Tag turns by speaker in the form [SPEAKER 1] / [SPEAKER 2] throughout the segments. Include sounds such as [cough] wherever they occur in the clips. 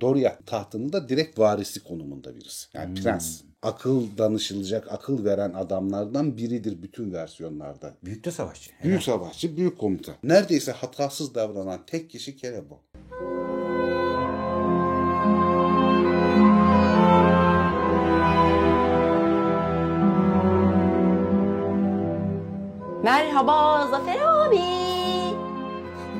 [SPEAKER 1] Doriath tahtının da direkt varisi konumunda birisi. Yani prens. Akıl danışılacak, akıl veren adamlardan biridir bütün versiyonlarda.
[SPEAKER 2] Büyük de savaşçı.
[SPEAKER 1] Büyük savaşçı, büyük komutan. Neredeyse hatasız davranan tek kişi Celeborn.
[SPEAKER 3] Merhaba Zafer abi.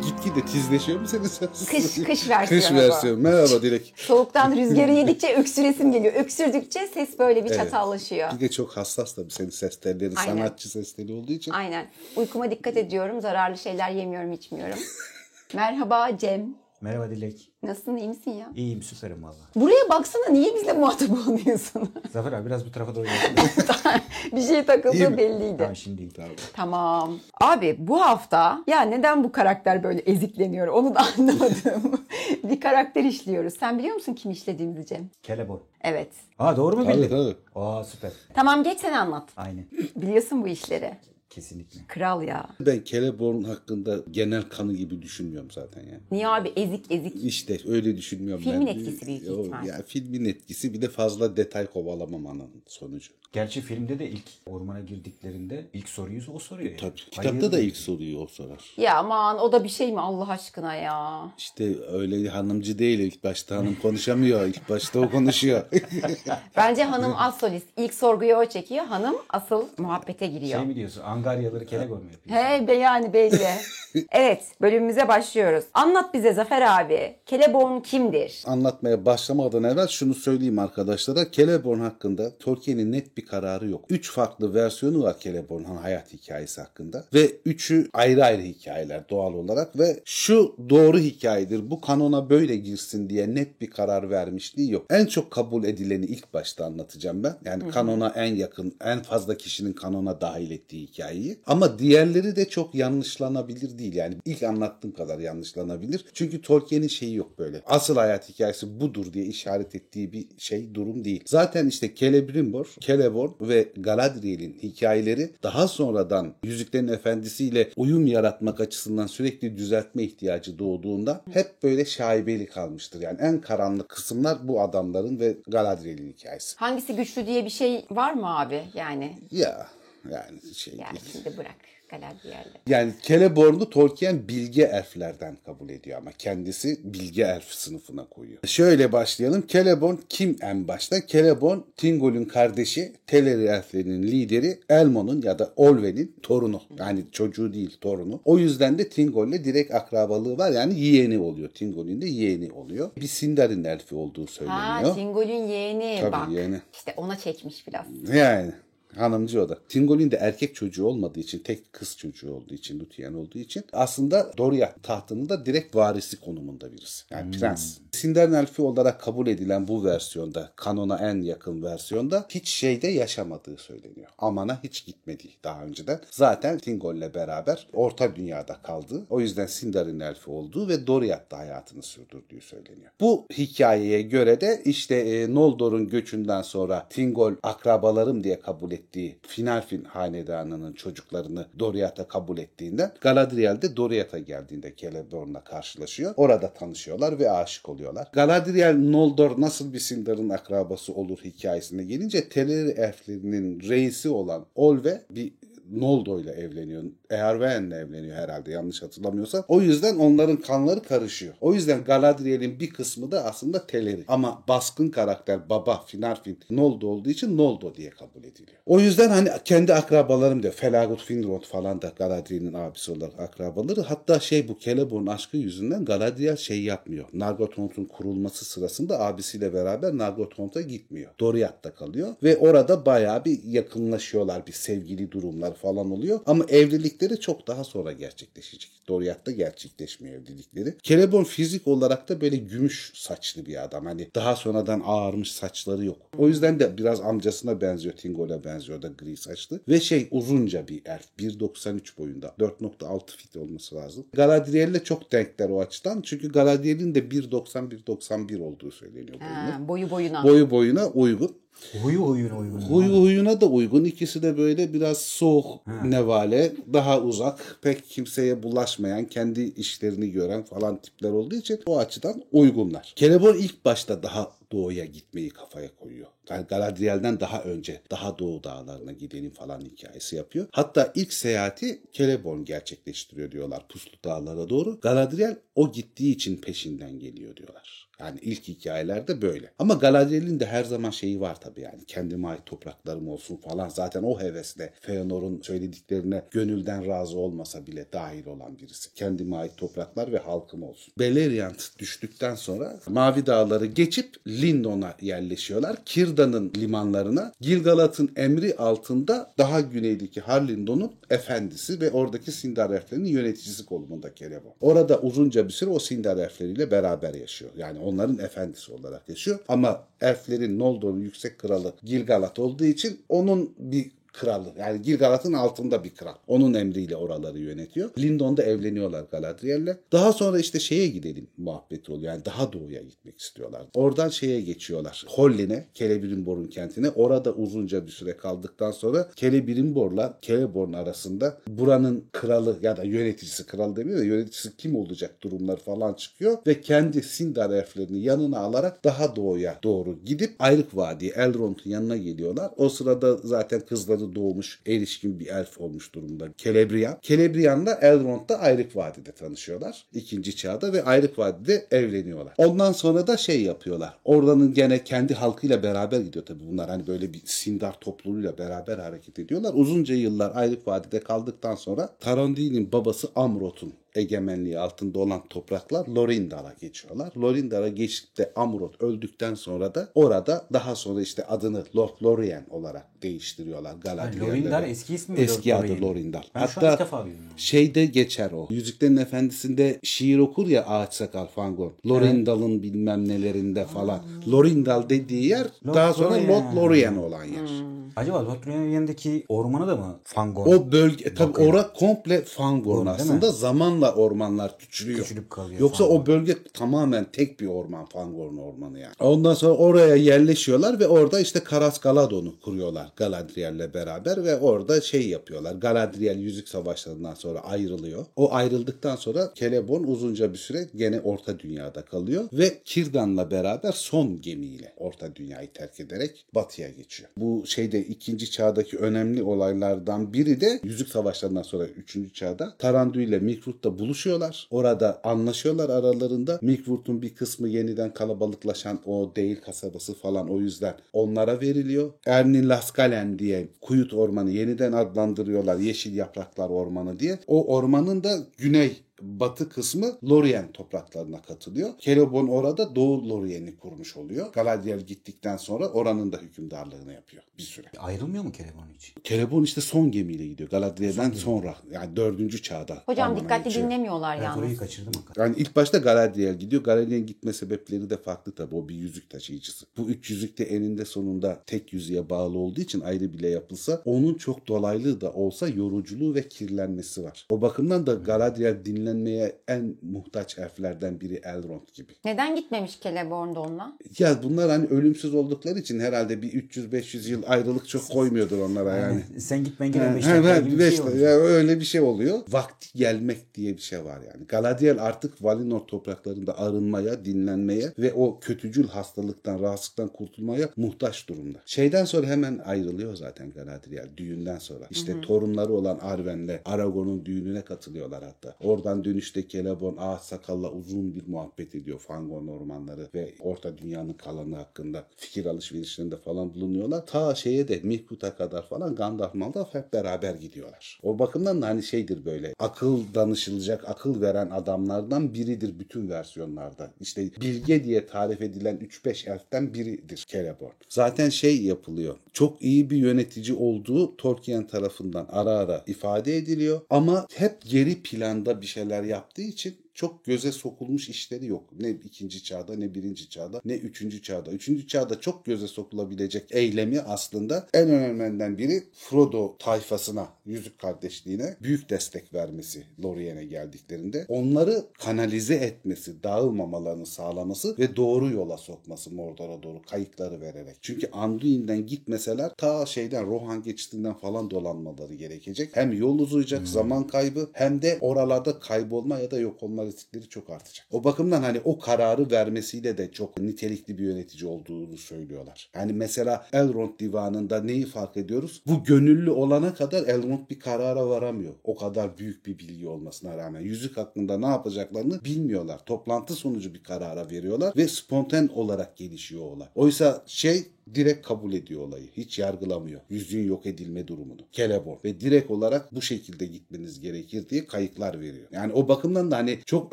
[SPEAKER 1] Gitgide tizleşiyor mu senin sesin?
[SPEAKER 3] Kış- kış versiyonu
[SPEAKER 1] Kış versiyonu. Merhaba Dilek. [laughs]
[SPEAKER 3] Soğuktan rüzgarı [laughs] yedikçe öksüresim geliyor. Öksürdükçe ses böyle bir
[SPEAKER 1] Evet.
[SPEAKER 3] çatallaşıyor.
[SPEAKER 1] Bir de çok hassas tabii senin ses telleri,
[SPEAKER 3] Aynen.
[SPEAKER 1] sanatçı ses teli olduğu için.
[SPEAKER 3] Aynen. Uykuma dikkat ediyorum. Zararlı şeyler yemiyorum, içmiyorum. [laughs] Merhaba Cem.
[SPEAKER 2] Merhaba Dilek.
[SPEAKER 3] Nasılsın, iyi misin ya?
[SPEAKER 2] İyiyim süperim valla.
[SPEAKER 3] Buraya baksana niye bizle muhatap olmuyorsun? [laughs]
[SPEAKER 2] Zafer abi biraz bu tarafa doğru [laughs]
[SPEAKER 3] bir şey
[SPEAKER 1] mi?
[SPEAKER 3] belliydi.
[SPEAKER 2] tamam şimdi iyi.
[SPEAKER 1] Tamam.
[SPEAKER 3] Tamam. Abi bu hafta ya neden bu karakter böyle ezikleniyor onu da [laughs] anlamadım. bir karakter işliyoruz. Sen biliyor musun kim işlediğimizi Cem?
[SPEAKER 2] Kelebor.
[SPEAKER 3] Evet.
[SPEAKER 2] Aa doğru mu
[SPEAKER 1] Tabii
[SPEAKER 2] bildin?
[SPEAKER 1] tabii.
[SPEAKER 2] Aa süper.
[SPEAKER 3] Tamam geç sen anlat.
[SPEAKER 2] Aynen.
[SPEAKER 3] Biliyorsun bu işleri.
[SPEAKER 2] Kesinlikle.
[SPEAKER 3] Kral ya.
[SPEAKER 1] Ben Celeborn hakkında genel kanı gibi düşünmüyorum zaten yani.
[SPEAKER 3] Niye abi ezik ezik.
[SPEAKER 1] İşte öyle düşünmüyorum
[SPEAKER 3] Filmin
[SPEAKER 1] ben.
[SPEAKER 3] etkisi büyük ihtimal.
[SPEAKER 1] Ya filmin etkisi bir de fazla detay kovalamamanın sonucu.
[SPEAKER 2] Gerçi filmde de ilk ormana girdiklerinde ilk soruyu o soruyor. Yani.
[SPEAKER 1] Tabii. Kitapta da
[SPEAKER 2] Hayırdır?
[SPEAKER 1] ilk soruyu o sorar.
[SPEAKER 3] Ya aman o da bir şey mi Allah aşkına ya.
[SPEAKER 1] İşte öyle hanımcı değil ilk başta hanım konuşamıyor. İlk başta o konuşuyor. [laughs]
[SPEAKER 3] Bence hanım az solist. İlk sorguyu o çekiyor. Hanım asıl muhabbete giriyor.
[SPEAKER 2] Şey mi diyorsun? Angaryaları Kelebor mu yapıyor?
[SPEAKER 3] He be yani belli. [laughs] evet bölümümüze başlıyoruz. Anlat bize Zafer abi. Celeborn kimdir?
[SPEAKER 1] Anlatmaya başlamadan evvel şunu söyleyeyim arkadaşlara. Celeborn hakkında Tolkien'in net bir kararı yok. Üç farklı versiyonu var Celeborn'un hayat hikayesi hakkında. Ve üçü ayrı ayrı hikayeler doğal olarak. Ve şu doğru hikayedir. Bu kanona böyle girsin diye net bir karar vermişliği yok. En çok kabul edileni ilk başta anlatacağım ben. Yani kanona en yakın, en fazla kişinin kanona dahil ettiği hikayeyi. Ama diğerleri de çok yanlışlanabilir değil. Yani ilk anlattığım kadar yanlışlanabilir. Çünkü Tolkien'in şeyi yok böyle. Asıl hayat hikayesi budur diye işaret ettiği bir şey durum değil. Zaten işte Celebrimbor, Celeborn ve Galadriel'in hikayeleri daha sonradan Yüzüklerin Efendisi ile uyum yaratmak açısından sürekli düzeltme ihtiyacı doğduğunda hep böyle şaibeli kalmıştır. Yani en karanlık kısımlar bu adamların ve Galadriel'in hikayesi.
[SPEAKER 3] Hangisi güçlü diye bir şey var mı abi? Yani
[SPEAKER 1] Ya yani şey değil.
[SPEAKER 3] şimdi bırak Galadriel'le.
[SPEAKER 1] Yani Celeborn'u Tolkien bilge elflerden kabul ediyor ama kendisi bilge elf sınıfına koyuyor. Şöyle başlayalım. Celeborn kim en başta? Celeborn Thingol'ün kardeşi, Teleri elflerinin lideri, Elmo'nun ya da Olwen'in torunu. Yani çocuğu değil torunu. O yüzden de Thingol'le direkt akrabalığı var. Yani yeğeni oluyor. Thingol'ün de yeğeni oluyor. Bir Sindarin elfi olduğu söyleniyor.
[SPEAKER 3] Ha Thingol'ün yeğeni
[SPEAKER 1] Tabii,
[SPEAKER 3] bak.
[SPEAKER 1] yeğeni.
[SPEAKER 3] İşte ona çekmiş biraz.
[SPEAKER 1] Yani hanımcı o da. Thingol'in de erkek çocuğu olmadığı için, tek kız çocuğu olduğu için, Luthien olduğu için aslında Doriath tahtının da direkt varisi konumunda birisi. Yani prens. Sindarin elfi olarak kabul edilen bu versiyonda, kanona en yakın versiyonda hiç şeyde yaşamadığı söyleniyor. Amana hiç gitmediği daha önceden. Zaten Thingol'le beraber Orta Dünya'da kaldığı, o yüzden Sindarin elfi olduğu ve Doriath'ta hayatını sürdürdüğü söyleniyor. Bu hikayeye göre de işte e, Noldor'un göçünden sonra Thingol akrabalarım diye kabul ettiği Finarfin hanedanının çocuklarını Doriath'a kabul ettiğinden Galadriel de Doriath'a geldiğinde Celeborn'la karşılaşıyor. Orada tanışıyorlar ve aşık oluyorlar. Galadriel Noldor nasıl bir Sindar'ın akrabası olur hikayesine gelince Teleri elflerinin reisi olan Olve bir Noldo ile evleniyor. Eärwen'le evleniyor herhalde yanlış hatırlamıyorsam. O yüzden onların kanları karışıyor. O yüzden Galadriel'in bir kısmı da aslında Teleri. Ama baskın karakter baba Finarfin Noldo olduğu için Noldo diye kabul ediliyor. O yüzden hani kendi akrabalarım da Felagut Finrod falan da Galadriel'in abisi olarak akrabaları. Hatta şey bu Celeborn aşkı yüzünden Galadriel şey yapmıyor. Nargothrond'un kurulması sırasında abisiyle beraber Nargothrond'a gitmiyor. Doriath'ta kalıyor ve orada bayağı bir yakınlaşıyorlar. Bir sevgili durumlar falan oluyor. Ama evlilikleri çok daha sonra gerçekleşecek. Doriath'ta gerçekleşmiyor evlilikleri. Celeborn fizik olarak da böyle gümüş saçlı bir adam. Hani daha sonradan ağarmış saçları yok. O yüzden de biraz amcasına benziyor. Thingol'a benziyor da gri saçlı. Ve şey uzunca bir elf. 1.93 boyunda. 4.6 fit olması lazım. Galadriel'le çok denkler o açıdan. Çünkü Galadriel'in de 1.90-1.91 olduğu söyleniyor.
[SPEAKER 3] Ha, boyu boyuna.
[SPEAKER 1] Boyu boyuna uygun.
[SPEAKER 2] Huyu huyuna uygun.
[SPEAKER 1] Huyu huyuna da uygun. İkisi de böyle biraz soğuk, nevale, daha uzak, pek kimseye bulaşmayan, kendi işlerini gören falan tipler olduğu için o açıdan uygunlar. Kelebor ilk başta daha doğuya gitmeyi kafaya koyuyor. Yani Galadriel'den daha önce daha doğu dağlarına gidelim falan hikayesi yapıyor. Hatta ilk seyahati Celeborn gerçekleştiriyor diyorlar Puslu Dağlara doğru. Galadriel o gittiği için peşinden geliyor diyorlar. Yani ilk hikayelerde böyle. Ama Galadriel'in de her zaman şeyi var tabii yani. Kendime ait topraklarım olsun falan. Zaten o hevesle Feanor'un söylediklerine gönülden razı olmasa bile dahil olan birisi. Kendime ait topraklar ve halkım olsun. Beleriand düştükten sonra Mavi Dağları geçip Lindon'a yerleşiyorlar. Kirda'nın limanlarına Gilgalad'ın emri altında daha güneydeki Harlindon'un efendisi ve oradaki Sindar elflerinin yöneticisi konumunda Celeborn. Orada uzunca bir süre o Sindar elfleriyle beraber yaşıyor. Yani onların efendisi olarak yaşıyor. Ama elflerin Noldor'un yüksek kralı Gilgalad olduğu için onun bir kralı. Yani Gilgalad'ın altında bir kral. Onun emriyle oraları yönetiyor. Lindon'da evleniyorlar Galadriel'le. Daha sonra işte şeye gidelim muhabbeti oluyor. Yani daha doğuya gitmek istiyorlar. Oradan şeye geçiyorlar. Hollin'e, Celebrimbor'un kentine. Orada uzunca bir süre kaldıktan sonra Celebrimbor'la Celeborn arasında buranın kralı ya da yöneticisi kral demiyor da yöneticisi kim olacak durumlar falan çıkıyor ve kendi Sindar elflerini yanına alarak daha doğuya doğru gidip Ayrık Vadi Elrond'un yanına geliyorlar. O sırada zaten kızları doğmuş erişkin bir elf olmuş durumda. Celebrian. Celebrian'la Elrond da Ayrık Vadi'de tanışıyorlar. ikinci çağda ve Ayrık Vadi'de evleniyorlar. Ondan sonra da şey yapıyorlar. Oradanın gene kendi halkıyla beraber gidiyor tabii bunlar. Hani böyle bir Sindar topluluğuyla beraber hareket ediyorlar. Uzunca yıllar Ayrık Vadi'de kaldıktan sonra Tarandi'nin babası Amrot'un egemenliği altında olan topraklar Lorindal'a geçiyorlar. Lorindal'a geçip de Amrot öldükten sonra da orada daha sonra işte adını Lord Lorien olarak değiştiriyorlar Galadriel'le.
[SPEAKER 2] Lorindal eski ismi mi
[SPEAKER 1] Eski
[SPEAKER 2] Lord
[SPEAKER 1] adı
[SPEAKER 2] Lorien?
[SPEAKER 1] Lorindal.
[SPEAKER 2] Ben biliyorum.
[SPEAKER 1] şeyde geçer o. Yüzüklerin Efendisi'nde şiir okur ya Ağaç Sakal Fangorn. Lorindal'ın bilmem nelerinde falan. Lorindal dediği yer
[SPEAKER 2] Lord
[SPEAKER 1] daha sonra
[SPEAKER 2] Lorien.
[SPEAKER 1] Lord Lorien olan yer.
[SPEAKER 2] Acaba yanındaki ormanı da mı Fangorn?
[SPEAKER 1] O bölge tabii
[SPEAKER 2] Bakıyor.
[SPEAKER 1] ora komple Fangorn aslında zamanla ormanlar küçülüyor.
[SPEAKER 2] Küçülüp kalıyor
[SPEAKER 1] Yoksa
[SPEAKER 2] Fangorn.
[SPEAKER 1] o bölge tamamen tek bir orman Fangorn ormanı yani. Ondan sonra oraya yerleşiyorlar ve orada işte Karas Galadon'u kuruyorlar Galadriel'le beraber ve orada şey yapıyorlar. Galadriel Yüzük Savaşlarından sonra ayrılıyor. O ayrıldıktan sonra Celeborn uzunca bir süre gene Orta Dünya'da kalıyor ve Kirdan'la beraber son gemiyle Orta Dünya'yı terk ederek batıya geçiyor. Bu şeyde ikinci çağdaki önemli olaylardan biri de Yüzük Savaşlarından sonra üçüncü çağda Tarandu ile Mikrut'ta buluşuyorlar. Orada anlaşıyorlar aralarında. Mikrut'un bir kısmı yeniden kalabalıklaşan o değil kasabası falan o yüzden onlara veriliyor. Ernin Laskalen diye Kuyut Ormanı yeniden adlandırıyorlar. Yeşil Yapraklar Ormanı diye. O ormanın da güney batı kısmı Lorien topraklarına katılıyor. Celeborn orada Doğu Lorien'i kurmuş oluyor. Galadriel gittikten sonra oranın da hükümdarlığını yapıyor bir süre.
[SPEAKER 2] Ayrılmıyor mu Celeborn hiç?
[SPEAKER 1] Celeborn işte son gemiyle gidiyor. Galadriel'den sonra yani dördüncü çağda.
[SPEAKER 3] Hocam dikkatli
[SPEAKER 1] geçiyor.
[SPEAKER 3] dinlemiyorlar
[SPEAKER 2] Evet
[SPEAKER 3] yalnız.
[SPEAKER 2] orayı kaçırdım hakikaten.
[SPEAKER 1] Yani ilk başta Galadriel gidiyor. Galadriel'in gitme sebepleri de farklı tabii. O bir yüzük taşıyıcısı. Bu üç yüzük de eninde sonunda tek yüzüğe bağlı olduğu için ayrı bile yapılsa onun çok dolaylı da olsa yoruculuğu ve kirlenmesi var. O bakımdan da Galadriel dinlenmeye en muhtaç elflerden biri Elrond gibi.
[SPEAKER 3] Neden gitmemiş Celeborn da onunla?
[SPEAKER 1] Ya bunlar hani ölümsüz oldukları için herhalde bir 300-500 yıl ayrılık çok koymuyordur onlara yani.
[SPEAKER 2] Yani sen gitmen gelen 5
[SPEAKER 1] ha,
[SPEAKER 2] dakika gibi bir
[SPEAKER 1] beş
[SPEAKER 2] şey.
[SPEAKER 1] Ya öyle bir şey oluyor. Vakti gelmek diye bir şey var yani. Galadriel artık Valinor topraklarında arınmaya, dinlenmeye ve o kötücül hastalıktan, rahatsızlıktan kurtulmaya muhtaç durumda. Şeyden sonra hemen ayrılıyor zaten Galadriel düğünden sonra. İşte torunları olan Arwen'le Aragorn'un düğününe katılıyorlar hatta. Oradan dönüşte Celeborn ağaç sakalla uzun bir muhabbet ediyor Fangorn ormanları ve Orta Dünya'nın kalanı hakkında fikir alışverişlerinde falan bulunuyorlar. Ta şeye de Mihrut'a kadar falan Gandalf Maldorf hep beraber gidiyorlar. O bakımdan da hani şeydir böyle akıl danışılacak, akıl veren adamlardan biridir bütün versiyonlarda. İşte bilge diye tarif edilen 3-5 elften biridir Celeborn. Zaten şey yapılıyor. Çok iyi bir yönetici olduğu Tolkien tarafından ara ara ifade ediliyor ama hep geri planda bir şeyler yaptığı için çok göze sokulmuş işleri yok. Ne ikinci çağda ne birinci çağda ne üçüncü çağda. Üçüncü çağda çok göze sokulabilecek eylemi aslında en önemlilerinden biri Frodo tayfasına, Yüzük Kardeşliğine büyük destek vermesi Lorien'e geldiklerinde. Onları kanalize etmesi, dağılmamalarını sağlaması ve doğru yola sokması Mordor'a doğru kayıkları vererek. Çünkü Anduin'den gitmeseler ta şeyden Rohan geçtiğinden falan dolanmaları gerekecek. Hem yol uzayacak, zaman kaybı hem de oralarda kaybolma ya da yok olma riskleri çok artacak. O bakımdan hani o kararı vermesiyle de çok nitelikli bir yönetici olduğunu söylüyorlar. Yani mesela Elrond divanında neyi fark ediyoruz? Bu gönüllü olana kadar Elrond bir karara varamıyor. O kadar büyük bir bilgi olmasına rağmen. Yüzük hakkında ne yapacaklarını bilmiyorlar. Toplantı sonucu bir karara veriyorlar ve spontan olarak gelişiyor olay. Oysa şey direkt kabul ediyor olayı. Hiç yargılamıyor. Yüzüğün yok edilme durumunu. Celeborn. Ve direkt olarak bu şekilde gitmeniz gerekir diye kayıklar veriyor. Yani o bakımdan da hani çok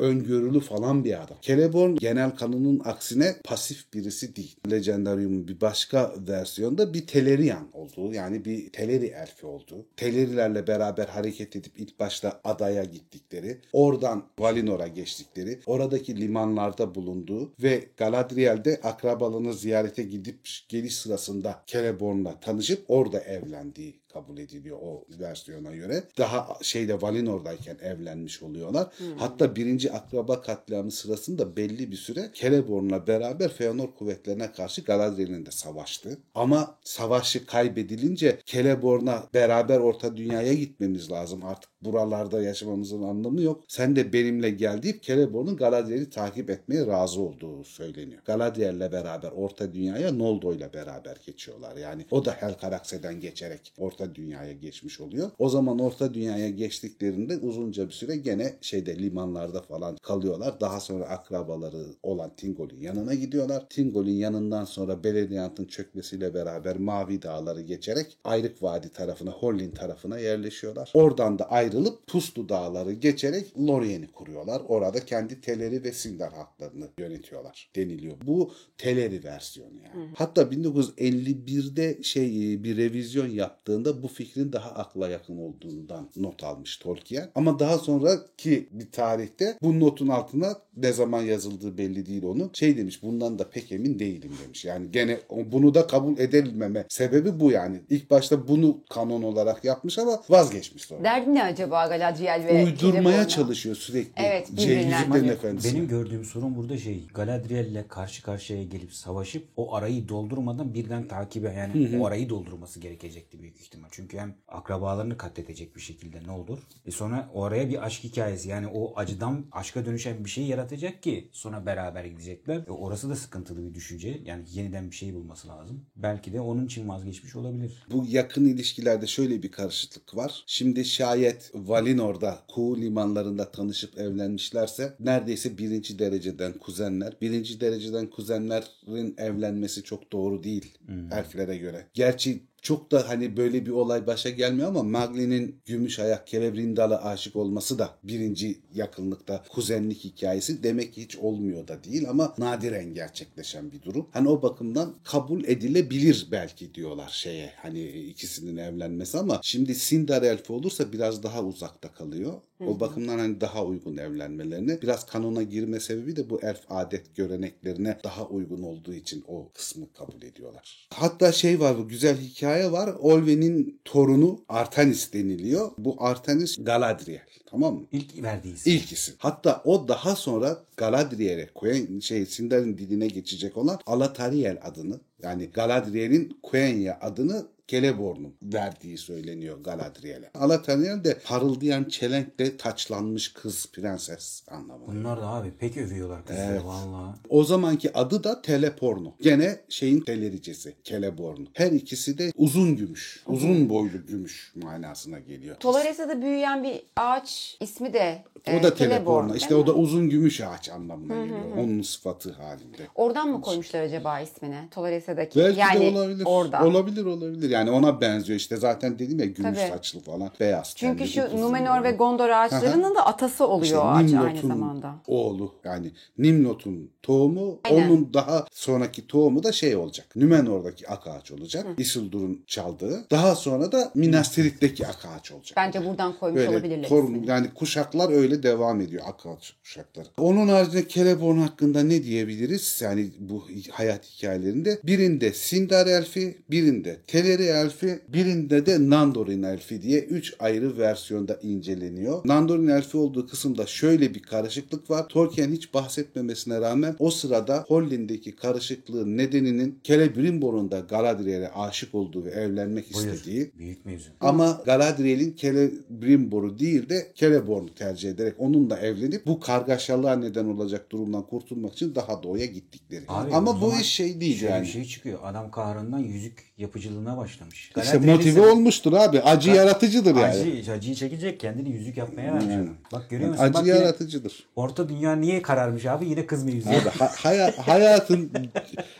[SPEAKER 1] öngörülü falan bir adam. Celeborn genel kanunun aksine pasif birisi değil. Legendarium'un bir başka versiyonda bir Telerian olduğu yani bir Teleri elfi olduğu. Telerilerle beraber hareket edip ilk başta adaya gittikleri, oradan Valinor'a geçtikleri, oradaki limanlarda bulunduğu ve Galadriel'de akrabalarını ziyarete gidip geliş sırasında Celeborn'la tanışıp orada evlendiği kabul ediliyor o versiyona göre. Daha şeyde Valinor'dayken evlenmiş oluyorlar. Hatta birinci akraba katliamı sırasında belli bir süre Celeborn'la beraber Feanor kuvvetlerine karşı Galadriel'in de savaştı. Ama savaşı kaybedilince Celeborn'a beraber Orta Dünya'ya gitmemiz lazım. Artık buralarda yaşamamızın anlamı yok. Sen de benimle gel deyip Celeborn'un Galadriel'i takip etmeye razı olduğu söyleniyor. Galadriel'le beraber Orta Dünya'ya Noldo'yla beraber geçiyorlar. Yani o da Helcarax'eden geçerek Orta Dünya'ya geçmiş oluyor. O zaman Orta Dünya'ya geçtiklerinde uzunca bir süre gene şeyde limanlarda falan kalıyorlar. Daha sonra akrabaları olan Tingol'in yanına gidiyorlar. Tingol'in yanından sonra Beleriand'ın çökmesiyle beraber Mavi Dağları geçerek Ayrık Vadi tarafına, Hollin tarafına yerleşiyorlar. Oradan da ayrılıp Puslu Dağları geçerek Lorien'i kuruyorlar. Orada kendi Teleri ve Sindar halklarını yönetiyorlar deniliyor. Bu Teleri versiyonu yani. Hatta 1951'de şey bir revizyon yaptığında bu fikrin daha akla yakın olduğundan not almış Tolkien. Ama daha sonraki bir tarihte bu notun altına ne zaman yazıldığı belli değil onun. Şey demiş bundan da pek emin değilim demiş. Yani gene bunu da kabul edilmeme sebebi bu yani. İlk başta bunu kanon olarak yapmış ama vazgeçmiş sonra.
[SPEAKER 3] Derdi ne acaba Galadriel ve
[SPEAKER 1] Uydurmaya çalışıyor sürekli.
[SPEAKER 3] Evet.
[SPEAKER 1] Yüzüklerin Efendisi.
[SPEAKER 2] Benim gördüğüm sorun burada şey Galadriel'le karşı karşıya gelip savaşıp o arayı doldurmadan birden takibe yani o arayı doldurması gerekecekti büyük ihtimal. Çünkü hem akrabalarını katledecek bir şekilde ne olur. E sonra o araya bir aşk hikayesi yani o acıdan aşka dönüşen bir şey yaratacak ki sonra beraber gidecekler. E orası da sıkıntılı bir düşünce. Yani yeniden bir şey bulması lazım. Belki de onun için vazgeçmiş olabilir.
[SPEAKER 1] Bu yakın ilişkilerde şöyle bir karışıklık var. Şimdi şayet Valinor'da Kuğu limanlarında tanışıp evlenmişlerse neredeyse birinci dereceden kuzenler. Birinci dereceden kuzenlerin evlenmesi çok doğru değil elflere göre. Gerçi çok da hani böyle bir olay başa gelmiyor ama Magli'nin gümüş ayak Celebrindal'a aşık olması da birinci yakınlıkta kuzenlik hikayesi demek ki hiç olmuyor da değil ama nadiren gerçekleşen bir durum. Hani o bakımdan kabul edilebilir belki diyorlar şeye hani ikisinin evlenmesi ama şimdi Sindar elfi olursa biraz daha uzakta kalıyor. O bakımdan hani daha uygun evlenmelerine biraz kanona girme sebebi de bu elf adet göreneklerine daha uygun olduğu için o kısmı kabul ediyorlar. Hatta şey var bu güzel hikaye var. Olwen'in torunu Artanis deniliyor. Bu Artanis Galadriel. Tamam mı?
[SPEAKER 2] İlk verdiği isim.
[SPEAKER 1] İlk isim. Hatta o daha sonra Galadriel'e koyan şey Sindar'ın diline geçecek olan Alatariel adını yani Galadriel'in Quenya adını Celeborn'un verdiği söyleniyor Galadriel'e. Alatariel de parıldayan çelenkle taçlanmış kız prenses anlamında.
[SPEAKER 2] Bunlar da abi pek övüyorlar kızları
[SPEAKER 1] Evet.
[SPEAKER 2] valla.
[SPEAKER 1] O zamanki adı da Teleporno. Gene şeyin telericesi Celeborn. Her ikisi de uzun gümüş. Uzun boylu gümüş manasına geliyor.
[SPEAKER 3] Tolaresa'da büyüyen bir ağaç ismi de
[SPEAKER 1] O
[SPEAKER 3] e,
[SPEAKER 1] da Teleporno. İşte
[SPEAKER 3] mi?
[SPEAKER 1] o da uzun gümüş ağaç anlamına geliyor. Onun sıfatı halinde.
[SPEAKER 3] Oradan mı koymuşlar acaba ismini? Tolaresa'daki.
[SPEAKER 1] Belki
[SPEAKER 3] yani
[SPEAKER 1] de olabilir.
[SPEAKER 3] orada.
[SPEAKER 1] Olabilir olabilir. Yani ona benziyor işte zaten dedim ya gümüş
[SPEAKER 3] Tabii.
[SPEAKER 1] saçlı falan beyaz
[SPEAKER 3] Çünkü şu Numenor ve Gondor ağaçlarının da atası oluyor
[SPEAKER 1] İşte
[SPEAKER 3] ağaç aynı zamanda.
[SPEAKER 1] oğlu yani Nimlot'un tohumu
[SPEAKER 3] Aynen.
[SPEAKER 1] onun daha sonraki tohumu da şey olacak. Nümenor'daki ak ağaç olacak. Isildur'un çaldığı. Daha sonra da Minas Tirith'teki ak ağaç olacak.
[SPEAKER 3] Bence buradan koymuş
[SPEAKER 1] Böyle
[SPEAKER 3] olabilirler ismini.
[SPEAKER 1] yani kuşaklar öyle devam ediyor ak ağaç kuşakları. Onun haricinde Celeborn hakkında ne diyebiliriz? Yani bu hayat hikayelerinde birinde Sindar elfi, birinde Teleri elfi, birinde de Nandorin elfi diye üç ayrı versiyonda inceleniyor. Nandorin elfi olduğu kısımda şöyle bir karışıklık var. Tolkien hiç bahsetmemesine rağmen o sırada Hollin'deki karışıklığın nedeninin Celebrimbor'un da Galadriel'e aşık olduğu ve evlenmek
[SPEAKER 2] Buyur.
[SPEAKER 1] istediği
[SPEAKER 2] Büyük mevzu.
[SPEAKER 1] ama Galadriel'in Celebrimbor'u değil de Celeborn'u tercih ederek onunla evlenip bu kargaşalığa neden olacak durumdan kurtulmak için daha doğuya gittikleri.
[SPEAKER 2] Abi,
[SPEAKER 1] Ama bu iş şey değil yani.
[SPEAKER 2] bir şey çıkıyor. Adam kahrından yüzük yapıcılığına başlamış.
[SPEAKER 1] İşte
[SPEAKER 2] Galadriel'i
[SPEAKER 1] motive
[SPEAKER 2] seven-
[SPEAKER 1] olmuştur abi. Acı yaratıcıdır yani.
[SPEAKER 2] Acı, acıyı çekecek kendini yüzük yapmaya vermiş adam. Bak görüyor musun?
[SPEAKER 1] Acı
[SPEAKER 2] Bak
[SPEAKER 1] yaratıcıdır.
[SPEAKER 2] Orta dünya niye kararmış abi? Yine kız mevzu.
[SPEAKER 1] Abi, ha- haya- hayatın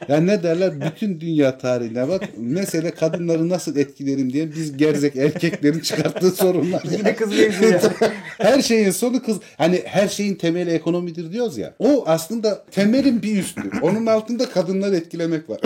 [SPEAKER 1] yani ne derler bütün dünya tarihine bak mesele kadınları nasıl etkilerim diye biz gerzek erkeklerin çıkarttığı sorunlar.
[SPEAKER 2] Yine kız mevzu ya. [laughs]
[SPEAKER 1] her şeyin sonu kız. Hani her şeyin temeli ekonomidir diyoruz ya. O aslında temelin bir üstü. Onun altında kadınları etkilemek var.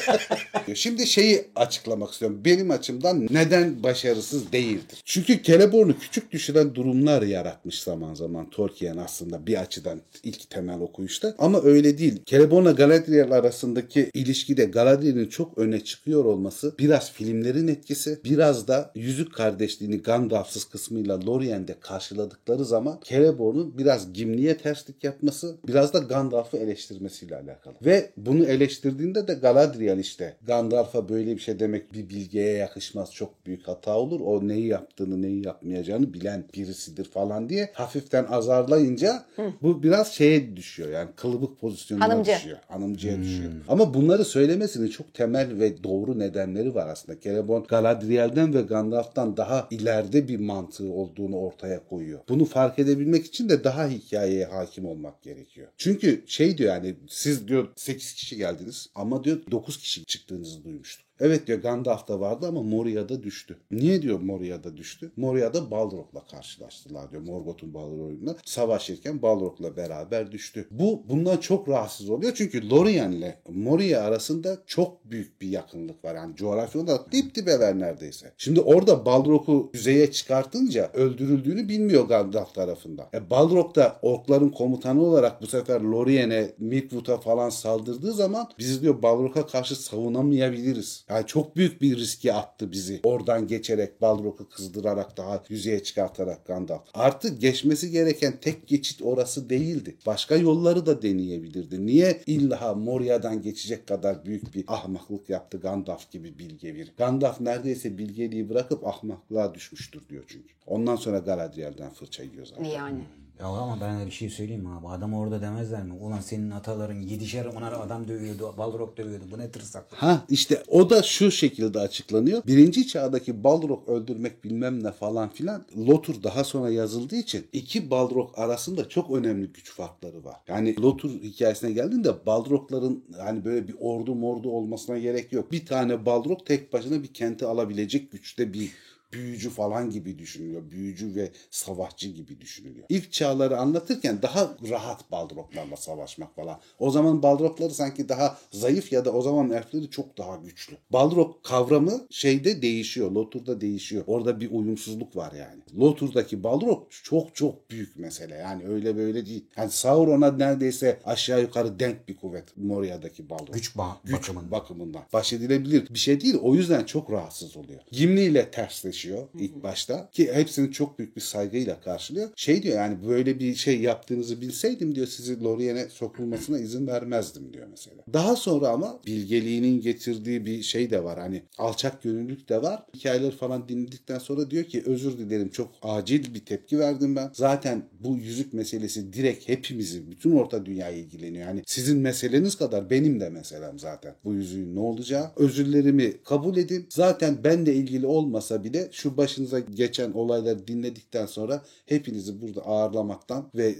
[SPEAKER 1] [laughs] Şimdi şeyi açıklamak istiyorum. Benim açımdan neden başarısız değildir. Çünkü Celeborn'u küçük düşüren durumlar yaratmış zaman zaman Tolkien aslında bir açıdan ilk temel okuyuşta. Ama öyle değil. Celeborn'la Galadriel arasındaki ilişkide Galadriel'in çok öne çıkıyor olması biraz filmlerin etkisi, biraz da Yüzük Kardeşliğini Gandalf'sız kısmıyla Lorien'de karşıladıkları zaman Celeborn'un biraz Gimli'ye terslik yapması, biraz da Gandalf'ı eleştirmesiyle alakalı. Ve bunu eleştirdiğinde de Galadriel işte Gandalf'a böyle bir şey demek bir bilgeye yakışmaz. Çok büyük hata olur. O neyi yaptığını neyi yapmayacağını bilen birisidir falan diye hafiften azarlayınca bu biraz şeye düşüyor. Yani kılıbık pozisyonuna
[SPEAKER 3] Hanımcı.
[SPEAKER 1] düşüyor. Hanımcıya düşüyor. Ama bunları söylemesinin çok temel ve doğru nedenleri var aslında. Celeborn Galadriel'den ve Gandalf'tan daha ileride bir mantığı olduğunu ortaya koyuyor. Bunu fark edebilmek için de daha hikayeye hakim olmak gerekiyor. Çünkü şey diyor yani siz diyor 8 kişi geldiniz ama diyor 9 kişi çıktığınızı duymuştum. Evet diyor Gandalf da vardı ama Moria'da düştü. Niye diyor Moria'da düştü? Moria'da Balrog'la karşılaştılar diyor. Morgoth'un Balrog'la savaşırken Balrog'la beraber düştü. Bu bundan çok rahatsız oluyor çünkü Lorien'le Moria arasında çok büyük bir yakınlık var. Yani coğrafi dip dibeler neredeyse. Şimdi orada Balrog'u yüzeye çıkartınca öldürüldüğünü bilmiyor Gandalf tarafından. E Balrog da orkların komutanı olarak bu sefer Lorien'e, Mirkwood'a falan saldırdığı zaman biz diyor Balrog'a karşı savunamayabiliriz. Yani çok büyük bir riske attı bizi. Oradan geçerek Balrog'u kızdırarak daha yüzeye çıkartarak Gandalf. Artık geçmesi gereken tek geçit orası değildi. Başka yolları da deneyebilirdi. Niye illa Moria'dan geçecek kadar büyük bir ahmaklık yaptı Gandalf gibi bilge bir. Gandalf neredeyse bilgeliği bırakıp ahmaklığa düşmüştür diyor çünkü. Ondan sonra Galadriel'den fırça yiyor zaten.
[SPEAKER 3] Yani.
[SPEAKER 2] Ya ama ben de bir şey söyleyeyim mi abi? Adam orada demezler mi? Ulan senin ataların yedişer onar adam dövüyordu, balrog dövüyordu. Bu ne tırsak?
[SPEAKER 1] Ha işte o da şu şekilde açıklanıyor. Birinci çağdaki Balrog öldürmek bilmem ne falan filan Lotur daha sonra yazıldığı için iki Balrog arasında çok önemli güç farkları var. Yani Lotur hikayesine geldiğinde Balrogların hani böyle bir ordu mordu olmasına gerek yok. Bir tane Balrog tek başına bir kenti alabilecek güçte bir büyücü falan gibi düşünülüyor. Büyücü ve savaşçı gibi düşünülüyor. İlk çağları anlatırken daha rahat Balroglarla savaşmak falan. O zaman Balrogları sanki daha zayıf ya da o zaman elfleri çok daha güçlü. Balrog kavramı şeyde değişiyor. Lotur'da değişiyor. Orada bir uyumsuzluk var yani. Lotur'daki Balrog çok çok büyük mesele. Yani öyle böyle değil. Yani Sauron'a neredeyse aşağı yukarı denk bir kuvvet Moria'daki Balrog.
[SPEAKER 2] Güç ba-
[SPEAKER 1] Güç
[SPEAKER 2] bakımından.
[SPEAKER 1] bakımından. Baş edilebilir bir şey değil. O yüzden çok rahatsız oluyor. Gimli ile tersleşiyor ilk başta ki hepsini çok büyük bir saygıyla karşılıyor. Şey diyor yani böyle bir şey yaptığınızı bilseydim diyor sizi Lorien'e sokulmasına izin vermezdim diyor mesela. Daha sonra ama bilgeliğinin getirdiği bir şey de var. Hani alçak gönüllülük de var. Hikayeleri falan dinledikten sonra diyor ki özür dilerim çok acil bir tepki verdim ben. Zaten bu yüzük meselesi direkt hepimizi, bütün orta dünyayı ilgileniyor. Yani sizin meseleniz kadar benim de meselem zaten. Bu yüzüğün ne olacağı. Özürlerimi kabul edin. Zaten benle ilgili olmasa bile şu başınıza geçen olayları dinledikten sonra hepinizi burada ağırlamaktan ve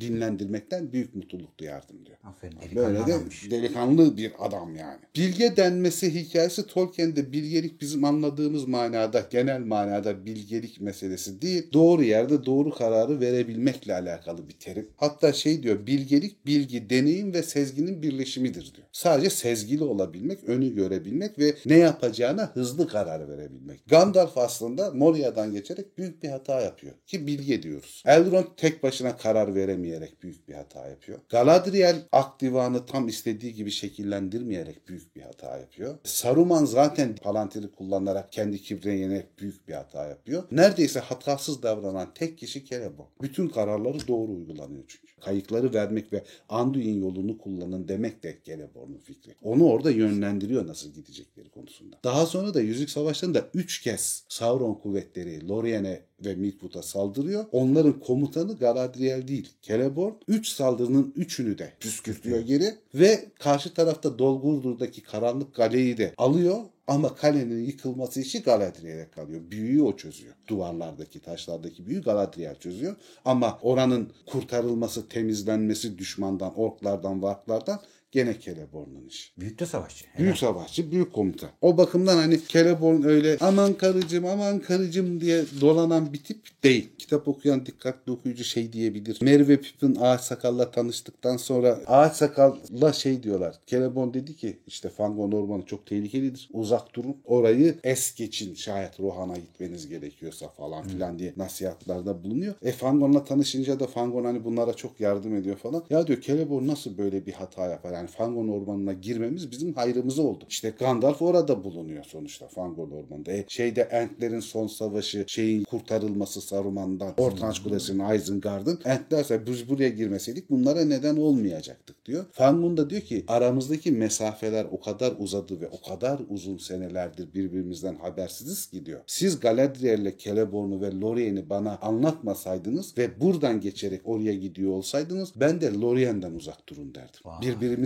[SPEAKER 1] dinlendirmekten büyük mutluluk duyardım diyor.
[SPEAKER 2] Aferin delikanlı
[SPEAKER 1] Böyle de
[SPEAKER 2] adammış.
[SPEAKER 1] delikanlı bir adam yani. Bilge denmesi hikayesi Tolkien'de bilgelik bizim anladığımız manada, genel manada bilgelik meselesi değil. Doğru yerde doğru kararı verebilmekle alakalı bir terim. Hatta şey diyor, bilgelik bilgi, deneyim ve sezginin birleşimidir diyor. Sadece sezgili olabilmek, önü görebilmek ve ne yapacağına hızlı karar verebilmek. Gandalf aslında Moria'dan geçerek büyük bir hata yapıyor. Ki bilge diyoruz. Elrond tek başına karar veremeyerek büyük bir hata yapıyor. Galadriel ak divanı tam istediği gibi şekillendirmeyerek büyük bir hata yapıyor. Saruman zaten Palantir'i kullanarak kendi kibrine yenerek büyük bir hata yapıyor. Neredeyse hatasız davranan tek kişi Celeborn. Bütün kararları doğru uygulanıyor çünkü. Kayıkları vermek ve Anduin yolunu kullanın demek de Celeborn'un fikri. Onu orada yönlendiriyor nasıl gidecekleri konusunda. Daha sonra da Yüzük Savaşları'nda 3 kez Sauron kuvvetleri Lorien'e ve Mirkwood'a saldırıyor. Onların komutanı Galadriel değil, Celeborn. 3 saldırının 3'ünü de püskürtüyor geri ve karşı tarafta Dol Guldur karanlık kaleyi de alıyor ama kalenin yıkılması işi Galadriel'e kalıyor. Büyüyü o çözüyor. Duvarlardaki, taşlardaki büyü Galadriel çözüyor. Ama oranın kurtarılması, temizlenmesi düşmandan, orklardan, varklardan gene Celeborn'un işi.
[SPEAKER 2] Büyük de savaşçı.
[SPEAKER 1] Büyük savaşçı, büyük komutan. O bakımdan hani Celeborn öyle aman karıcım, aman karıcım diye dolanan bir tip değil. Kitap okuyan dikkatli okuyucu şey diyebilir. Merve Pippin Ağaç Sakal'la tanıştıktan sonra Ağaç Sakal'la şey diyorlar. Celeborn dedi ki işte Fangon Ormanı çok tehlikelidir. Uzak durun. Orayı es geçin şayet Rohan'a gitmeniz gerekiyorsa falan filan diye nasihatlarda bulunuyor. E Fangon'la tanışınca da Fangon hani bunlara çok yardım ediyor falan. Ya diyor Celeborn nasıl böyle bir hata yapar? Yani Fangon Ormanı'na girmemiz bizim hayrımıza oldu. İşte Gandalf orada bulunuyor sonuçta Fangon Ormanı'nda. E, şeyde Entlerin son savaşı, şeyin kurtarılması Saruman'dan, Ortanç Kulesi'nin Isengard'ın. Ent derse biz buraya girmeseydik bunlara neden olmayacaktık diyor. Fangon da diyor ki aramızdaki mesafeler o kadar uzadı ve o kadar uzun senelerdir birbirimizden habersiziz ki diyor. Siz Galadriel'le Celeborn'u ve Lorien'i bana anlatmasaydınız ve buradan geçerek oraya gidiyor olsaydınız ben de Lorien'den uzak durun derdim.
[SPEAKER 2] Vay.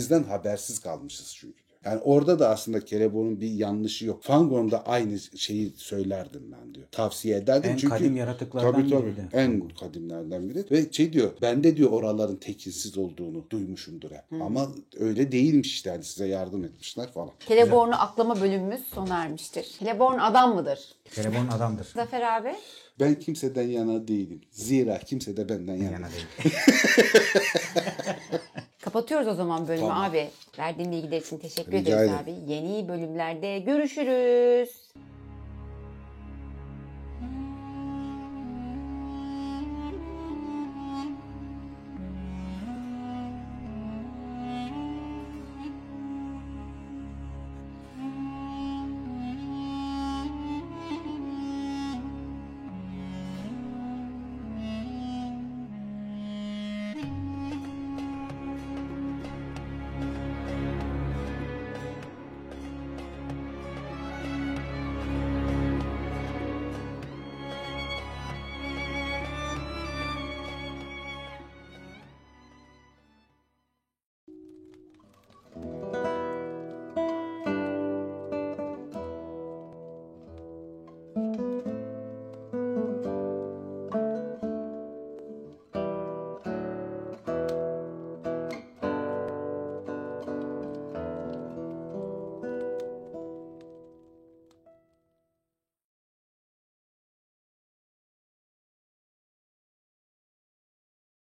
[SPEAKER 1] Birbirimizden habersiz kalmışız çünkü. Yani orada da aslında Celeborn'un bir yanlışı yok. Fangon'da aynı şeyi söylerdim ben diyor. Tavsiye ederdim
[SPEAKER 2] En
[SPEAKER 1] çünkü.
[SPEAKER 2] kadim yaratıklardan
[SPEAKER 1] tabii, tabii,
[SPEAKER 2] biri.
[SPEAKER 1] En kadimlerden biri. Ve şey diyor ben de diyor oraların tekinsiz olduğunu duymuşumdur hep. Ama öyle değilmiş işte. Yani size yardım etmişler falan.
[SPEAKER 3] Celeborn'u aklama bölümümüz sona ermiştir. Celeborn adam mıdır?
[SPEAKER 2] Celeborn adamdır.
[SPEAKER 3] Zafer abi?
[SPEAKER 1] Ben kimseden yana değilim. Zira kimse de benden yana.
[SPEAKER 2] Yana değil. [laughs]
[SPEAKER 3] Kapatıyoruz o zaman bölümü
[SPEAKER 1] Tamam.
[SPEAKER 3] abi. Verdiğin bilgiler için teşekkür
[SPEAKER 1] Rica
[SPEAKER 3] ederiz
[SPEAKER 1] ederim.
[SPEAKER 3] abi. Yeni bölümlerde görüşürüz.